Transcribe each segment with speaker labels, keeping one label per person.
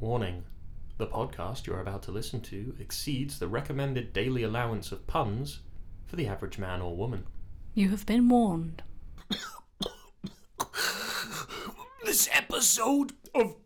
Speaker 1: Warning The podcast you're about to listen to exceeds the recommended daily allowance of puns for the average man or woman.
Speaker 2: You have been warned.
Speaker 3: This episode of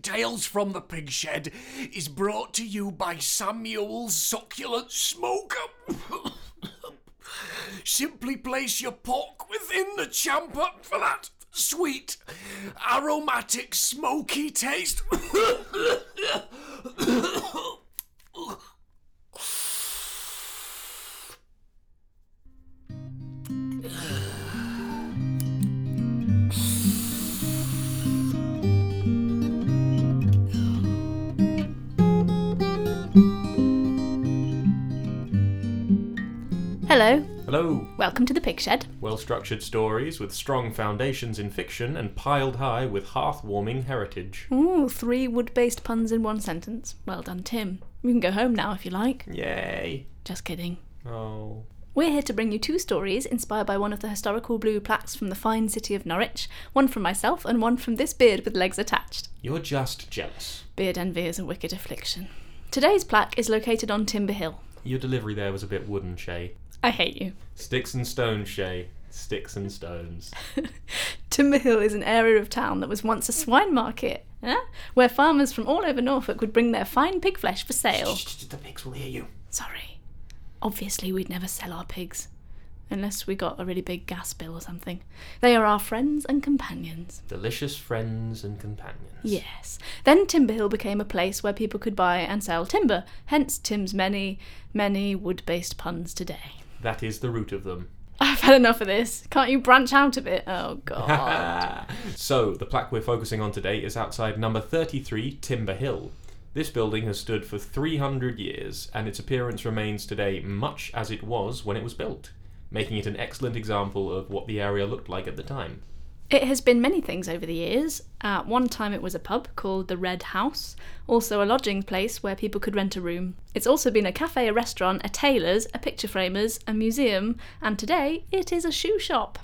Speaker 3: Tales from the Pig Shed is brought to you by Samuel's Succulent Smoker. Simply place your pork within the chamber for that sweet, aromatic, smoky taste.
Speaker 2: Hello,
Speaker 1: Hello!
Speaker 2: welcome to the Pig Shed.
Speaker 1: Well structured stories with strong foundations in fiction and piled high with hearth warming heritage.
Speaker 2: Ooh, three wood based puns in one sentence. Well done, Tim. You can go home now if you like.
Speaker 1: Yay!
Speaker 2: Just kidding.
Speaker 1: Oh.
Speaker 2: We're here to bring you two stories inspired by one of the historical blue plaques from the fine city of Norwich, one from myself and one from this beard with legs attached.
Speaker 1: You're just jealous.
Speaker 2: Beard envy is a wicked affliction. Today's plaque is located on Timber Hill.
Speaker 1: Your delivery there was a bit wooden, Shay.
Speaker 2: I hate you.
Speaker 1: Sticks and stones, Shay. Sticks and stones.
Speaker 2: Timber Hill is an area of town that was once a swine market, eh? where farmers from all over Norfolk would bring their fine pig flesh for sale.
Speaker 1: the pigs will hear you.
Speaker 2: Sorry. Obviously, we'd never sell our pigs. Unless we got a really big gas bill or something. They are our friends and companions.
Speaker 1: Delicious friends and companions.
Speaker 2: Yes. Then Timber Hill became a place where people could buy and sell timber, hence Tim's many, many wood based puns today.
Speaker 1: That is the root of them.
Speaker 2: I've had enough of this. Can't you branch out a bit? Oh, God.
Speaker 1: so, the plaque we're focusing on today is outside number 33 Timber Hill. This building has stood for 300 years, and its appearance remains today much as it was when it was built, making it an excellent example of what the area looked like at the time.
Speaker 2: It has been many things over the years. At one time, it was a pub called the Red House, also a lodging place where people could rent a room. It's also been a cafe, a restaurant, a tailor's, a picture framer's, a museum, and today it is a shoe shop.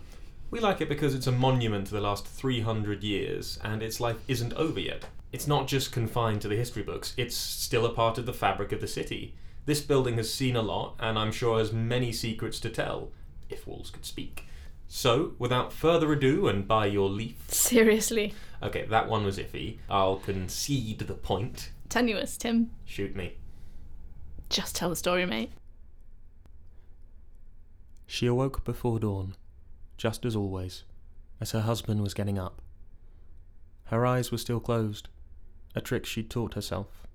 Speaker 1: We like it because it's a monument to the last 300 years, and its life isn't over yet. It's not just confined to the history books, it's still a part of the fabric of the city. This building has seen a lot, and I'm sure has many secrets to tell, if walls could speak. So, without further ado, and by your leave.
Speaker 2: Seriously.
Speaker 1: Okay, that one was iffy. I'll concede the point.
Speaker 2: Tenuous, Tim.
Speaker 1: Shoot me.
Speaker 2: Just tell the story, mate.
Speaker 1: She awoke before dawn, just as always, as her husband was getting up. Her eyes were still closed, a trick she'd taught herself,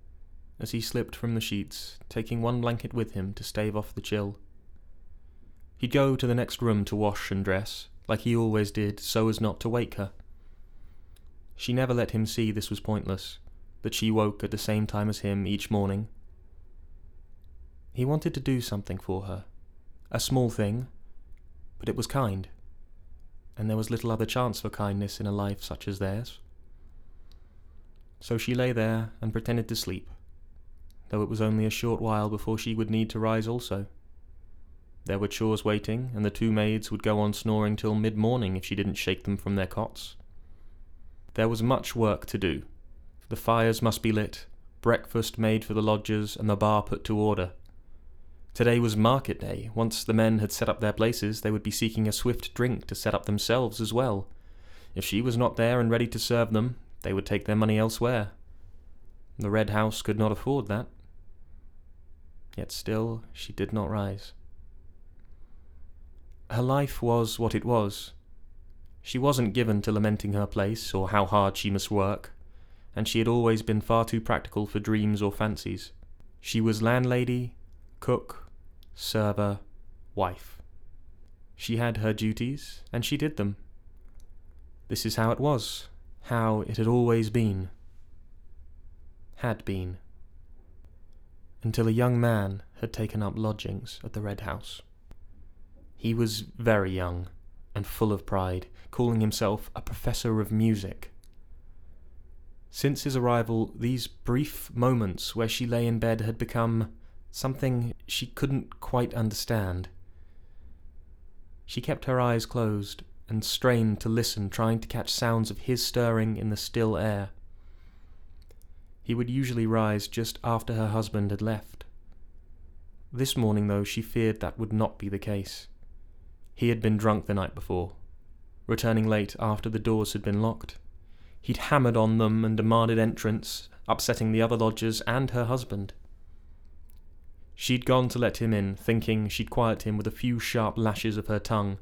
Speaker 1: as he slipped from the sheets, taking one blanket with him to stave off the chill. He'd go to the next room to wash and dress, like he always did, so as not to wake her. She never let him see this was pointless, that she woke at the same time as him each morning. He wanted to do something for her, a small thing, but it was kind, and there was little other chance for kindness in a life such as theirs. So she lay there and pretended to sleep, though it was only a short while before she would need to rise also. There were chores waiting, and the two maids would go on snoring till mid morning if she didn't shake them from their cots. There was much work to do. The fires must be lit, breakfast made for the lodgers, and the bar put to order. Today was market day. Once the men had set up their places, they would be seeking a swift drink to set up themselves as well. If she was not there and ready to serve them, they would take their money elsewhere. The Red House could not afford that. Yet still she did not rise. Her life was what it was. She wasn't given to lamenting her place or how hard she must work, and she had always been far too practical for dreams or fancies. She was landlady, cook, server, wife. She had her duties, and she did them. This is how it was, how it had always been. Had been. Until a young man had taken up lodgings at the Red House. He was very young and full of pride, calling himself a professor of music. Since his arrival, these brief moments where she lay in bed had become something she couldn't quite understand. She kept her eyes closed and strained to listen, trying to catch sounds of his stirring in the still air. He would usually rise just after her husband had left. This morning, though, she feared that would not be the case. He had been drunk the night before, returning late after the doors had been locked. He'd hammered on them and demanded entrance, upsetting the other lodgers and her husband. She'd gone to let him in, thinking she'd quiet him with a few sharp lashes of her tongue,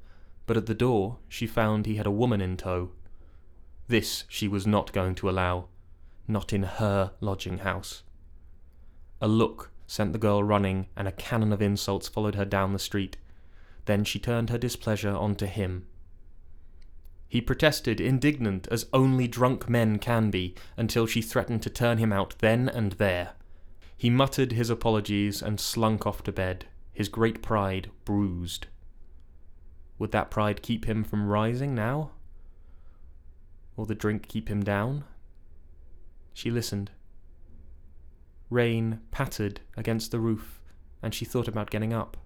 Speaker 1: but at the door she found he had a woman in tow. This she was not going to allow, not in her lodging house. A look sent the girl running, and a cannon of insults followed her down the street. Then she turned her displeasure onto him. He protested, indignant as only drunk men can be, until she threatened to turn him out then and there. He muttered his apologies and slunk off to bed, his great pride bruised. Would that pride keep him from rising now? Or the drink keep him down? She listened. Rain pattered against the roof, and she thought about getting up.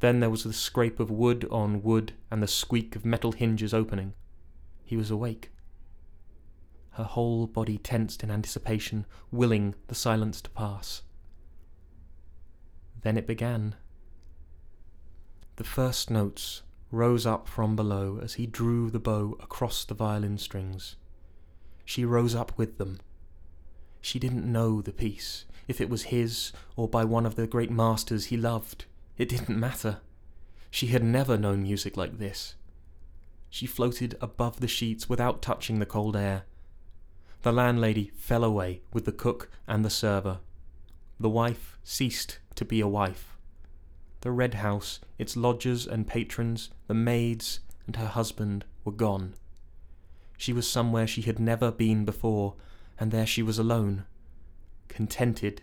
Speaker 1: Then there was the scrape of wood on wood and the squeak of metal hinges opening. He was awake. Her whole body tensed in anticipation, willing the silence to pass. Then it began. The first notes rose up from below as he drew the bow across the violin strings. She rose up with them. She didn't know the piece, if it was his or by one of the great masters he loved. It didn't matter. She had never known music like this. She floated above the sheets without touching the cold air. The landlady fell away with the cook and the server. The wife ceased to be a wife. The Red House, its lodgers and patrons, the maids, and her husband were gone. She was somewhere she had never been before, and there she was alone, contented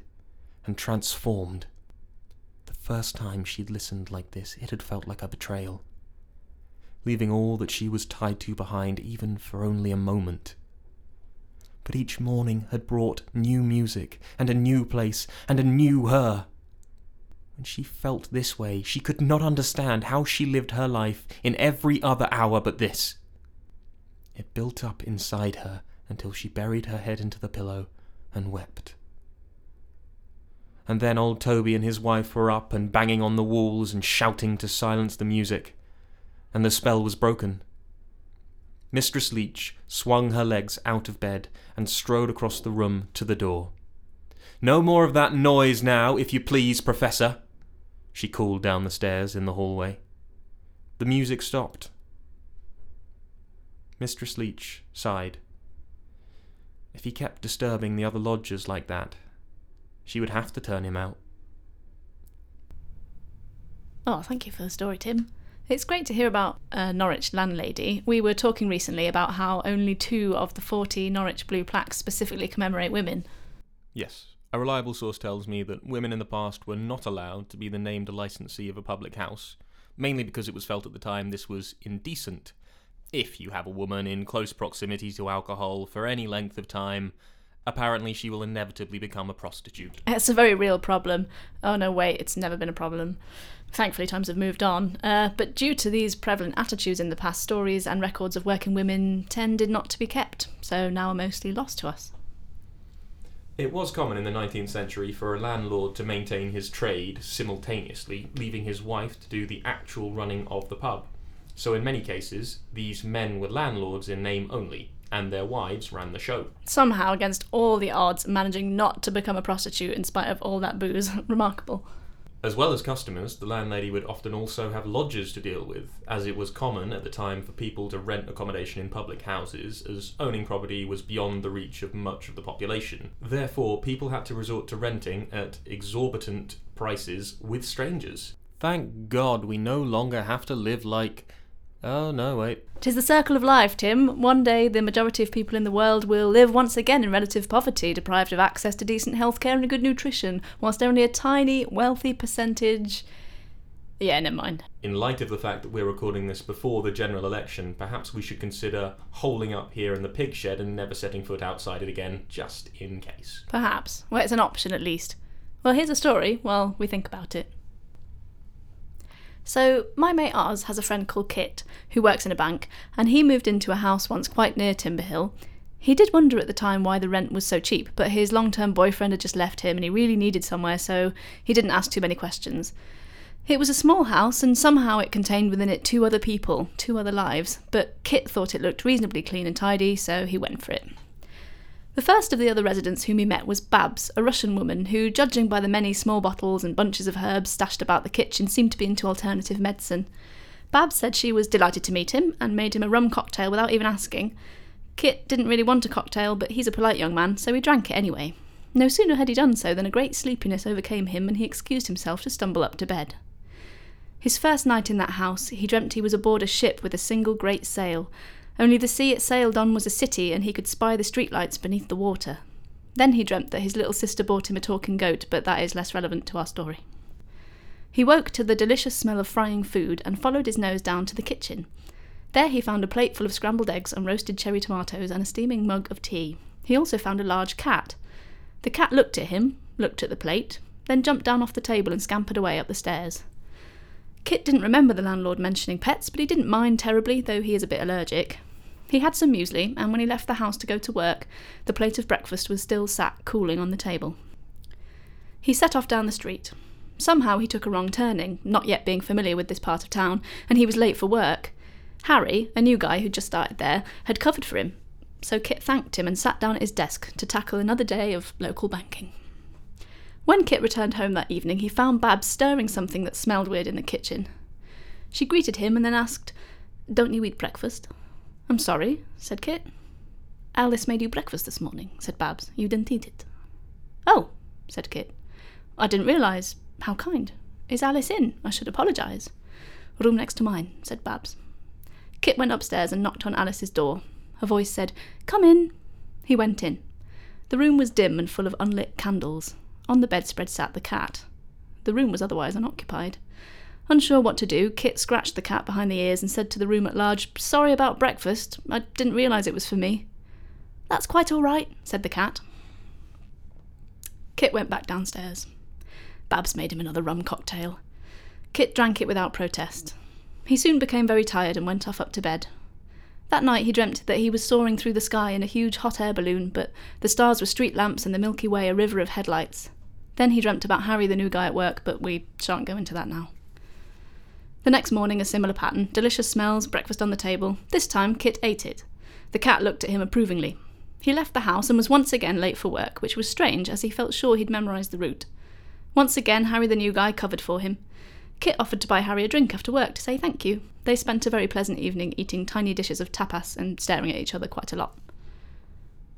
Speaker 1: and transformed. First time she'd listened like this, it had felt like a betrayal, leaving all that she was tied to behind, even for only a moment. But each morning had brought new music, and a new place, and a new her. When she felt this way, she could not understand how she lived her life in every other hour but this. It built up inside her until she buried her head into the pillow and wept. And then old Toby and his wife were up and banging on the walls and shouting to silence the music, and the spell was broken. Mistress Leech swung her legs out of bed and strode across the room to the door. No more of that noise now, if you please, Professor, she called down the stairs in the hallway. The music stopped. Mistress Leech sighed. If he kept disturbing the other lodgers like that, she would have to turn him out.
Speaker 2: Oh, thank you for the story, Tim. It's great to hear about a Norwich landlady. We were talking recently about how only two of the 40 Norwich blue plaques specifically commemorate women.
Speaker 1: Yes, a reliable source tells me that women in the past were not allowed to be the named licensee of a public house, mainly because it was felt at the time this was indecent if you have a woman in close proximity to alcohol for any length of time, apparently she will inevitably become a prostitute.
Speaker 2: It's a very real problem. Oh, no, wait, it's never been a problem. Thankfully, times have moved on. Uh, but due to these prevalent attitudes in the past, stories and records of working women tended not to be kept, so now are mostly lost to us.
Speaker 1: It was common in the 19th century for a landlord to maintain his trade simultaneously, leaving his wife to do the actual running of the pub. So, in many cases, these men were landlords in name only, and their wives ran the show.
Speaker 2: Somehow, against all the odds, managing not to become a prostitute in spite of all that booze. Remarkable.
Speaker 1: As well as customers, the landlady would often also have lodgers to deal with, as it was common at the time for people to rent accommodation in public houses, as owning property was beyond the reach of much of the population. Therefore, people had to resort to renting at exorbitant prices with strangers. Thank God we no longer have to live like Oh, no, wait.
Speaker 2: Tis the circle of life, Tim. One day the majority of people in the world will live once again in relative poverty, deprived of access to decent healthcare and good nutrition, whilst only a tiny, wealthy percentage. Yeah, never mind.
Speaker 1: In light of the fact that we're recording this before the general election, perhaps we should consider holding up here in the pig shed and never setting foot outside it again, just in case.
Speaker 2: Perhaps. Well, it's an option at least. Well, here's a story while we think about it. So, my mate Oz has a friend called Kit who works in a bank, and he moved into a house once quite near Timber Hill. He did wonder at the time why the rent was so cheap, but his long term boyfriend had just left him and he really needed somewhere, so he didn't ask too many questions. It was a small house, and somehow it contained within it two other people, two other lives, but Kit thought it looked reasonably clean and tidy, so he went for it. The first of the other residents whom he met was Babs, a Russian woman who, judging by the many small bottles and bunches of herbs stashed about the kitchen, seemed to be into alternative medicine. Babs said she was delighted to meet him and made him a rum cocktail without even asking. Kit didn't really want a cocktail, but he's a polite young man, so he drank it anyway. No sooner had he done so than a great sleepiness overcame him and he excused himself to stumble up to bed. His first night in that house, he dreamt he was aboard a ship with a single great sail, only the sea it sailed on was a city and he could spy the streetlights beneath the water. Then he dreamt that his little sister bought him a talking goat, but that is less relevant to our story. He woke to the delicious smell of frying food and followed his nose down to the kitchen. There he found a plate full of scrambled eggs and roasted cherry tomatoes and a steaming mug of tea. He also found a large cat. The cat looked at him, looked at the plate, then jumped down off the table and scampered away up the stairs. Kit didn't remember the landlord mentioning pets, but he didn't mind terribly, though he is a bit allergic. He had some muesli, and when he left the house to go to work, the plate of breakfast was still sat cooling on the table. He set off down the street. Somehow he took a wrong turning, not yet being familiar with this part of town, and he was late for work. Harry, a new guy who'd just started there, had covered for him, so Kit thanked him and sat down at his desk to tackle another day of local banking. When Kit returned home that evening, he found Babs stirring something that smelled weird in the kitchen. She greeted him and then asked, Don't you eat breakfast? I'm sorry, said Kit. Alice made you breakfast this morning, said Babs. You didn't eat it. Oh, said Kit. I didn't realise. How kind. Is Alice in? I should apologise. Room next to mine, said Babs. Kit went upstairs and knocked on Alice's door. Her voice said, Come in. He went in. The room was dim and full of unlit candles. On the bedspread sat the cat. The room was otherwise unoccupied. Unsure what to do, Kit scratched the cat behind the ears and said to the room at large, Sorry about breakfast. I didn't realise it was for me. That's quite all right, said the cat. Kit went back downstairs. Babs made him another rum cocktail. Kit drank it without protest. He soon became very tired and went off up to bed. That night he dreamt that he was soaring through the sky in a huge hot air balloon, but the stars were street lamps and the Milky Way a river of headlights. Then he dreamt about Harry, the new guy at work, but we shan't go into that now. The next morning, a similar pattern delicious smells, breakfast on the table. This time, Kit ate it. The cat looked at him approvingly. He left the house and was once again late for work, which was strange, as he felt sure he'd memorised the route. Once again, Harry the new guy covered for him. Kit offered to buy Harry a drink after work to say thank you. They spent a very pleasant evening eating tiny dishes of tapas and staring at each other quite a lot.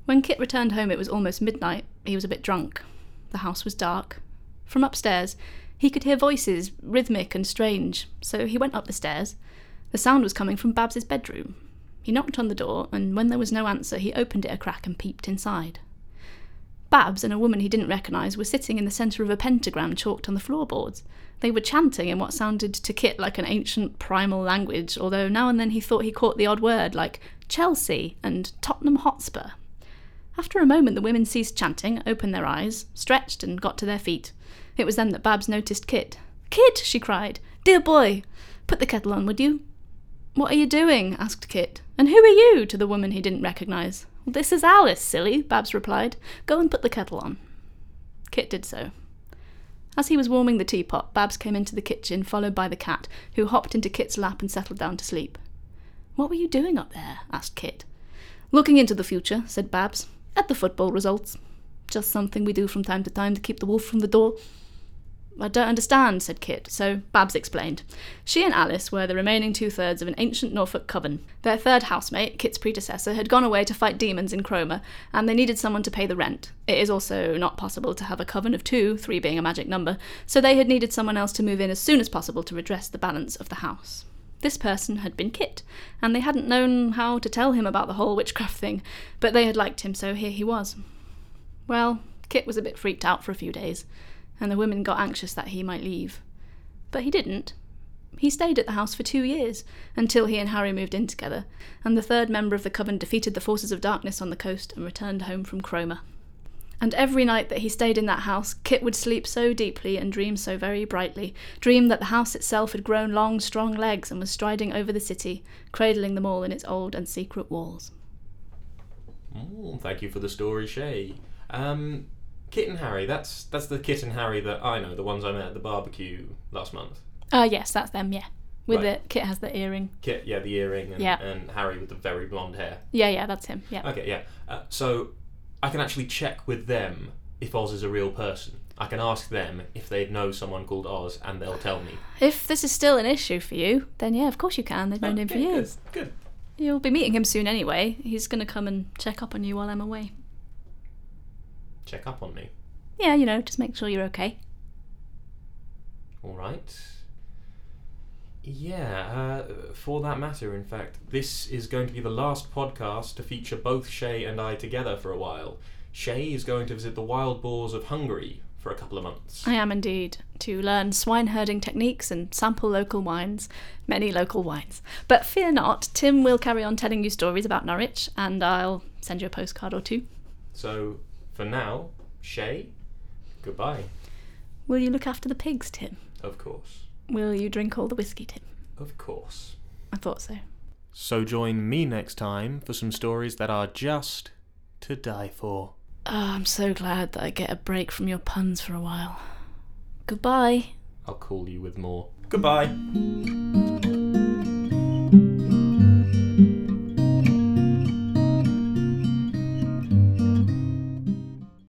Speaker 2: When Kit returned home, it was almost midnight. He was a bit drunk. The house was dark. From upstairs, he could hear voices, rhythmic and strange, so he went up the stairs. The sound was coming from Babs's bedroom. He knocked on the door, and when there was no answer, he opened it a crack and peeped inside. Babs and a woman he didn't recognise were sitting in the centre of a pentagram chalked on the floorboards. They were chanting in what sounded to Kit like an ancient primal language, although now and then he thought he caught the odd word like Chelsea and Tottenham Hotspur. After a moment, the women ceased chanting, opened their eyes, stretched, and got to their feet. It was then that Babs noticed Kit. Kit! she cried. Dear boy! Put the kettle on, would you? What are you doing? asked Kit. And who are you? to the woman he didn't recognise. This is Alice, silly, Babs replied. Go and put the kettle on. Kit did so. As he was warming the teapot, Babs came into the kitchen, followed by the cat, who hopped into Kit's lap and settled down to sleep. What were you doing up there? asked Kit. Looking into the future, said Babs, at the football results. Just something we do from time to time to keep the wolf from the door. I don't understand, said Kit, so Babs explained. She and Alice were the remaining two thirds of an ancient Norfolk coven. Their third housemate, Kit's predecessor, had gone away to fight demons in Cromer, and they needed someone to pay the rent. It is also not possible to have a coven of two, three being a magic number, so they had needed someone else to move in as soon as possible to redress the balance of the house. This person had been Kit, and they hadn't known how to tell him about the whole witchcraft thing, but they had liked him, so here he was. Well, Kit was a bit freaked out for a few days and the women got anxious that he might leave. But he didn't. He stayed at the house for two years, until he and Harry moved in together, and the third member of the coven defeated the forces of darkness on the coast and returned home from Cromer. And every night that he stayed in that house, Kit would sleep so deeply and dream so very brightly, dream that the house itself had grown long, strong legs and was striding over the city, cradling them all in its old and secret walls.
Speaker 1: Oh, thank you for the story, Shay. Um, Kit and Harry. That's that's the Kit and Harry that I know. The ones I met at the barbecue last month.
Speaker 2: Oh, yes, that's them, yeah. With
Speaker 1: Right.
Speaker 2: the Kit has the earring.
Speaker 1: Kit, yeah, the earring, and,
Speaker 2: Yeah.
Speaker 1: and Harry with the very blonde hair.
Speaker 2: Yeah, yeah, that's him. Yeah.
Speaker 1: Okay, yeah. Uh, so I can actually check with them if Oz is a real person. I can ask them if they know someone called Oz, and they'll tell me.
Speaker 2: If this is still an issue for you, then yeah, of course you can. They've known him for
Speaker 1: Okay,
Speaker 2: years.
Speaker 1: Good.
Speaker 2: You'll be meeting him soon anyway. He's going to come and check up on you while I'm away.
Speaker 1: Check up on me.
Speaker 2: Yeah, you know, just make sure you're okay.
Speaker 1: All right. Yeah, uh, for that matter, in fact, this is going to be the last podcast to feature both Shay and I together for a while. Shay is going to visit the wild boars of Hungary for a couple of months.
Speaker 2: I am indeed, to learn swine herding techniques and sample local wines, many local wines. But fear not, Tim will carry on telling you stories about Norwich, and I'll send you a postcard or two.
Speaker 1: So, for now, Shay, goodbye.
Speaker 2: Will you look after the pigs, Tim?
Speaker 1: Of course.
Speaker 2: Will you drink all the whiskey, Tim?
Speaker 1: Of course.
Speaker 2: I thought so.
Speaker 1: So join me next time for some stories that are just to die for.
Speaker 2: Oh, I'm so glad that I get a break from your puns for a while. Goodbye.
Speaker 1: I'll call you with more. Goodbye.